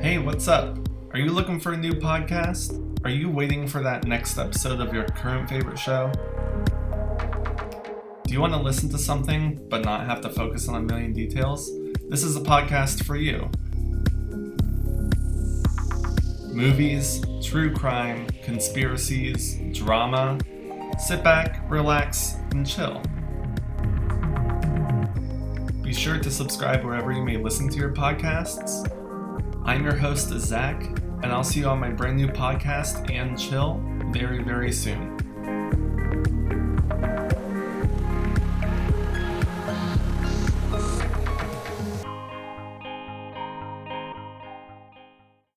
Hey, what's up? Are you looking for a new podcast? Are you waiting for that next episode of your current favorite show? Do you want to listen to something but not have to focus on a million details? This is a podcast for you. Movies, true crime, conspiracies, drama. Sit back, relax, and chill. Be sure to subscribe wherever you may listen to your podcasts. I'm your host, Zach, and I'll see you on my brand new podcast and chill very, very soon.